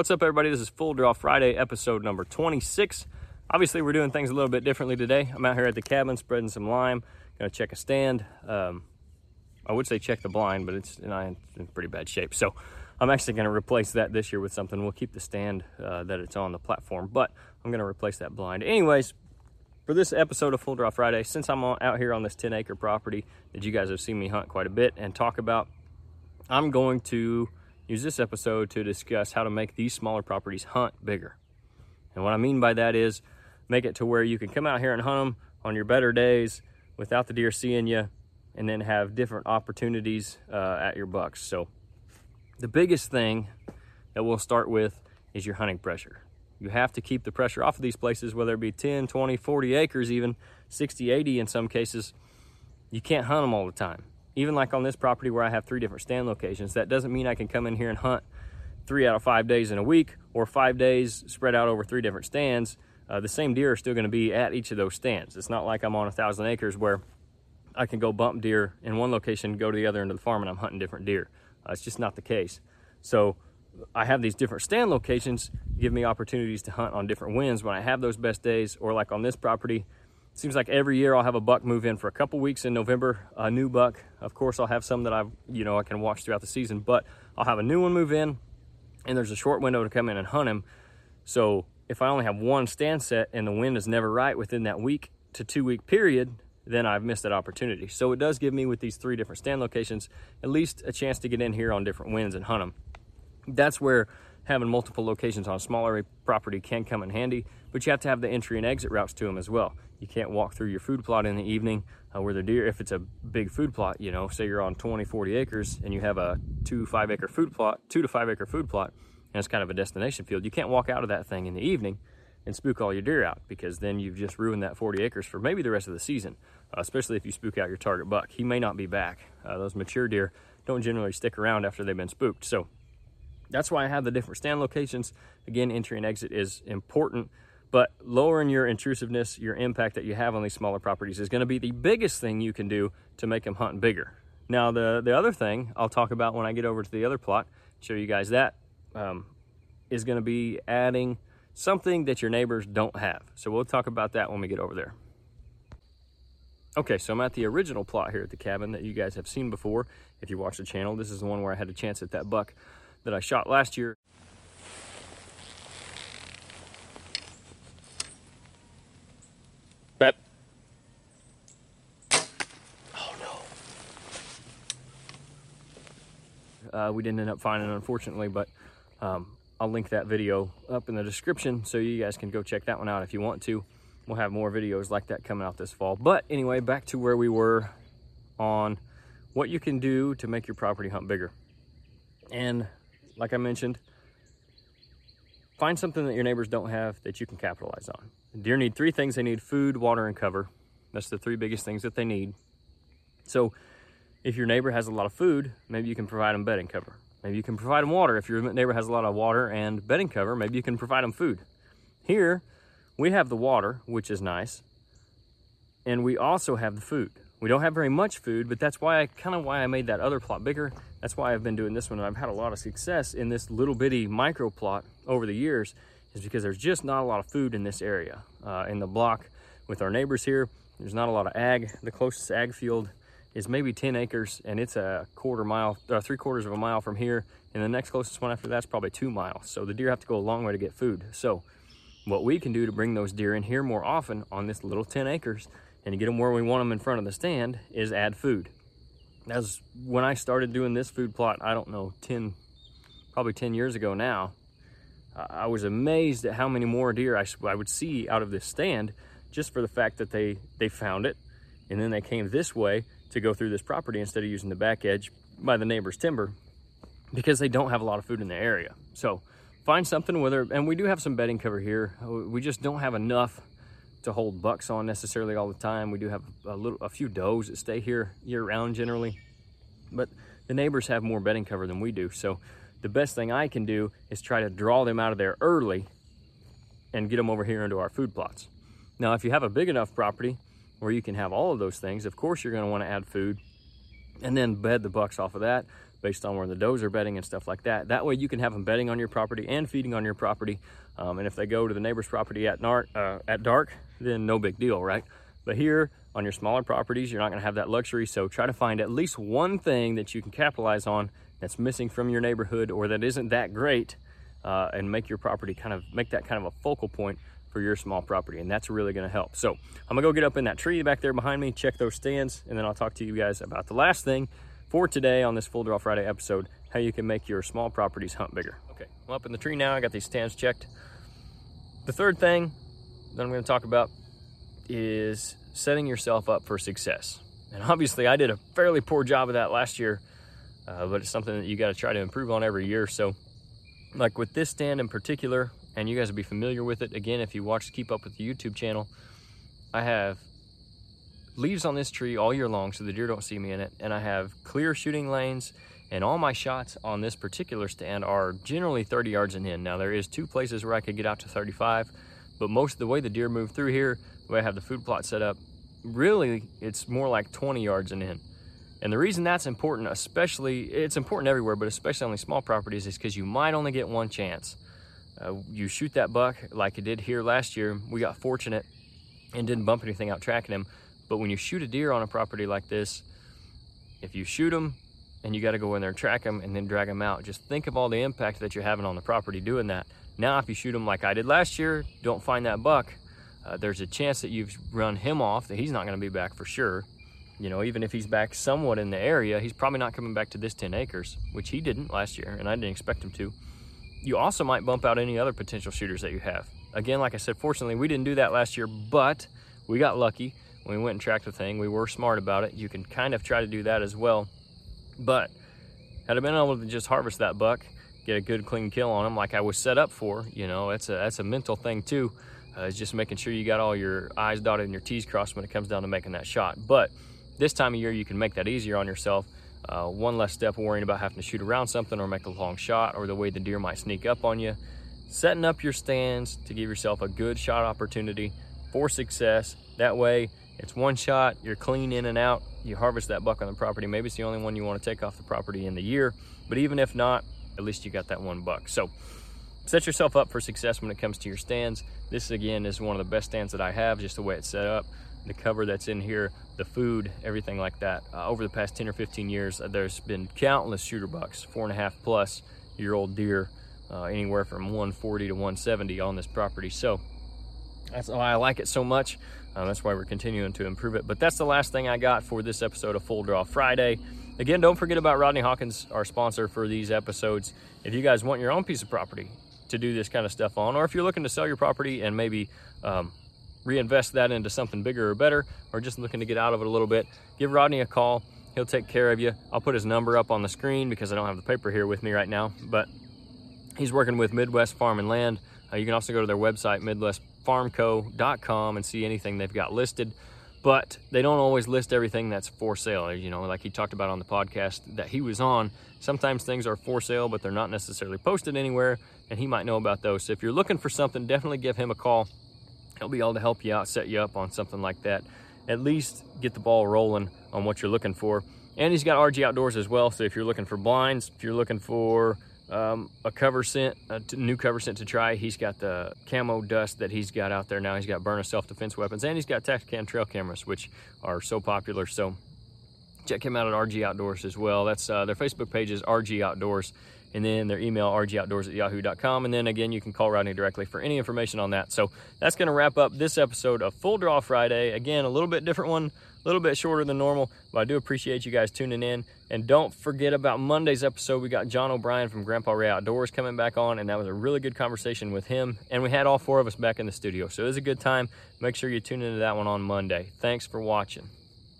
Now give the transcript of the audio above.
What's up, everybody? This is Full Draw Friday, episode number 26. Obviously, we're doing things a little bit differently today. I'm out here at the cabin spreading some lime. Gonna check a stand. Um, I would say check the blind, but it's in pretty bad shape. So I'm actually gonna replace that this year with something. We'll keep the stand uh, that it's on the platform, but I'm gonna replace that blind. Anyways, for this episode of Full Draw Friday, since I'm out here on this 10 acre property that you guys have seen me hunt quite a bit and talk about, I'm going to use this episode to discuss how to make these smaller properties hunt bigger. And what I mean by that is make it to where you can come out here and hunt them on your better days without the deer seeing you and then have different opportunities uh, at your bucks. So the biggest thing that we'll start with is your hunting pressure. You have to keep the pressure off of these places, whether it be 10, 20, 40 acres, even 60, 80 in some cases. You can't hunt them all the time even like on this property where I have three different stand locations, that doesn't mean I can come in here and hunt three out of five days in a week or five days spread out over three different stands. Uh, the same deer are still going to be at each of those stands. It's not like I'm on a thousand acres where I can go bump deer in one location, go to the other end of the farm, and I'm hunting different deer. Uh, it's just not the case. So I have these different stand locations give me opportunities to hunt on different winds when I have those best days, or like on this property, Seems like every year I'll have a buck move in for a couple weeks in November, a new buck. Of course, I'll have some that I've, you know, I can watch throughout the season, but I'll have a new one move in and there's a short window to come in and hunt him. So if I only have one stand set and the wind is never right within that week to two week period, then I've missed that opportunity. So it does give me with these three different stand locations, at least a chance to get in here on different winds and hunt them. That's where having multiple locations on a smaller property can come in handy, but you have to have the entry and exit routes to them as well. You can't walk through your food plot in the evening uh, where the deer, if it's a big food plot, you know, say you're on 20, 40 acres and you have a two, five acre food plot, two to five acre food plot, and it's kind of a destination field, you can't walk out of that thing in the evening and spook all your deer out because then you've just ruined that 40 acres for maybe the rest of the season, uh, especially if you spook out your target buck. He may not be back. Uh, those mature deer don't generally stick around after they've been spooked. So that's why I have the different stand locations. Again, entry and exit is important but lowering your intrusiveness, your impact that you have on these smaller properties is going to be the biggest thing you can do to make them hunt bigger. Now, the, the other thing I'll talk about when I get over to the other plot, show you guys that, um, is going to be adding something that your neighbors don't have. So we'll talk about that when we get over there. Okay, so I'm at the original plot here at the cabin that you guys have seen before. If you watch the channel, this is the one where I had a chance at that buck that I shot last year. Pep. Oh no. Uh, we didn't end up finding it, unfortunately, but um, I'll link that video up in the description so you guys can go check that one out if you want to. We'll have more videos like that coming out this fall. But anyway, back to where we were on what you can do to make your property hunt bigger. And like I mentioned, find something that your neighbors don't have that you can capitalize on. Deer need three things. They need food, water, and cover. That's the three biggest things that they need. So if your neighbor has a lot of food, maybe you can provide them bedding cover. Maybe you can provide them water. If your neighbor has a lot of water and bedding cover, maybe you can provide them food. Here, we have the water, which is nice, and we also have the food. We don't have very much food, but that's why I kind of why I made that other plot bigger. That's why I've been doing this one, and I've had a lot of success in this little bitty micro plot over the years is because there's just not a lot of food in this area. Uh, in the block with our neighbors here, there's not a lot of ag. The closest ag field is maybe 10 acres and it's a quarter mile, uh, three quarters of a mile from here. And the next closest one after that's probably two miles. So the deer have to go a long way to get food. So what we can do to bring those deer in here more often on this little 10 acres and to get them where we want them in front of the stand is add food. As when I started doing this food plot, I don't know, 10, probably 10 years ago now, I was amazed at how many more deer I, I would see out of this stand just for the fact that they, they found it and then they came this way to go through this property instead of using the back edge by the neighbor's timber because they don't have a lot of food in the area. So find something whether, and we do have some bedding cover here. We just don't have enough to hold bucks on necessarily all the time. We do have a little, a few does that stay here year round generally, but the neighbors have more bedding cover than we do. So the best thing I can do is try to draw them out of there early and get them over here into our food plots. Now, if you have a big enough property where you can have all of those things, of course you're gonna to want to add food and then bed the bucks off of that. Based on where the does are bedding and stuff like that. That way you can have them bedding on your property and feeding on your property. Um, and if they go to the neighbor's property at, nar- uh, at dark, then no big deal, right? But here on your smaller properties, you're not gonna have that luxury. So try to find at least one thing that you can capitalize on that's missing from your neighborhood or that isn't that great uh, and make your property kind of, make that kind of a focal point for your small property. And that's really gonna help. So I'm gonna go get up in that tree back there behind me, check those stands, and then I'll talk to you guys about the last thing for today on this Full Draw Friday episode, how you can make your small properties hunt bigger. Okay, I'm up in the tree now. I got these stands checked. The third thing that I'm gonna talk about is setting yourself up for success. And obviously I did a fairly poor job of that last year, uh, but it's something that you gotta try to improve on every year. So like with this stand in particular, and you guys will be familiar with it. Again, if you watch Keep Up with the YouTube channel, I have leaves on this tree all year long so the deer don't see me in it. And I have clear shooting lanes and all my shots on this particular stand are generally 30 yards and in. Now there is two places where I could get out to 35, but most of the way the deer move through here, the way I have the food plot set up, really it's more like 20 yards and in. And the reason that's important, especially, it's important everywhere, but especially on these small properties is because you might only get one chance. Uh, you shoot that buck like it did here last year. We got fortunate and didn't bump anything out tracking him. But when you shoot a deer on a property like this, if you shoot them and you got to go in there and track them and then drag them out, just think of all the impact that you're having on the property doing that. Now, if you shoot them like I did last year, don't find that buck, uh, there's a chance that you've run him off, that he's not going to be back for sure. You know, even if he's back somewhat in the area, he's probably not coming back to this 10 acres, which he didn't last year, and I didn't expect him to. You also might bump out any other potential shooters that you have. Again, like I said, fortunately, we didn't do that last year, but we got lucky we went and tracked the thing. We were smart about it. You can kind of try to do that as well. But had I been able to just harvest that buck, get a good clean kill on him like I was set up for, you know, that's a, that's a mental thing too. Uh, it's just making sure you got all your I's dotted and your T's crossed when it comes down to making that shot. But this time of year, you can make that easier on yourself. Uh, one less step worrying about having to shoot around something or make a long shot or the way the deer might sneak up on you. Setting up your stands to give yourself a good shot opportunity for success. That way, it's one shot, you're clean in and out, you harvest that buck on the property. Maybe it's the only one you want to take off the property in the year, but even if not, at least you got that one buck. So set yourself up for success when it comes to your stands. This again is one of the best stands that I have, just the way it's set up, the cover that's in here, the food, everything like that. Uh, over the past 10 or 15 years, uh, there's been countless shooter bucks, four and a half plus year old deer, uh, anywhere from 140 to 170 on this property. So that's why I like it so much. Um, that's why we're continuing to improve it. But that's the last thing I got for this episode of Full Draw Friday. Again, don't forget about Rodney Hawkins, our sponsor for these episodes. If you guys want your own piece of property to do this kind of stuff on, or if you're looking to sell your property and maybe um, reinvest that into something bigger or better, or just looking to get out of it a little bit, give Rodney a call. He'll take care of you. I'll put his number up on the screen because I don't have the paper here with me right now, but he's working with Midwest Farm and Land. Uh, you can also go to their website, Midwest farmco.com and see anything they've got listed. But they don't always list everything that's for sale. You know like he talked about on the podcast that he was on sometimes things are for sale but they're not necessarily posted anywhere and he might know about those. So if you're looking for something definitely give him a call. He'll be able to help you out set you up on something like that. At least get the ball rolling on what you're looking for. And he's got rg outdoors as well so if you're looking for blinds if you're looking for um, a cover scent, a new cover scent to try. He's got the camo dust that he's got out there now. He's got Byrna self-defense weapons, and he's got Tactacam trail cameras, which are so popular. So check him out at RG Outdoors as well. That's uh, their Facebook page is RG Outdoors, and then their email rgoutdoors at yahoo.com. And then again, you can call Rodney directly for any information on that. So that's going to wrap up this episode of Full Draw Friday. Again, a little bit different one a little bit shorter than normal, but I do appreciate you guys tuning in. And don't forget about Monday's episode. We got John O'Brien from Grandpa Ray Outdoors coming back on, and that was a really good conversation with him. And we had all four of us back in the studio, so it was a good time. Make sure you tune into that one on Monday. Thanks for watching.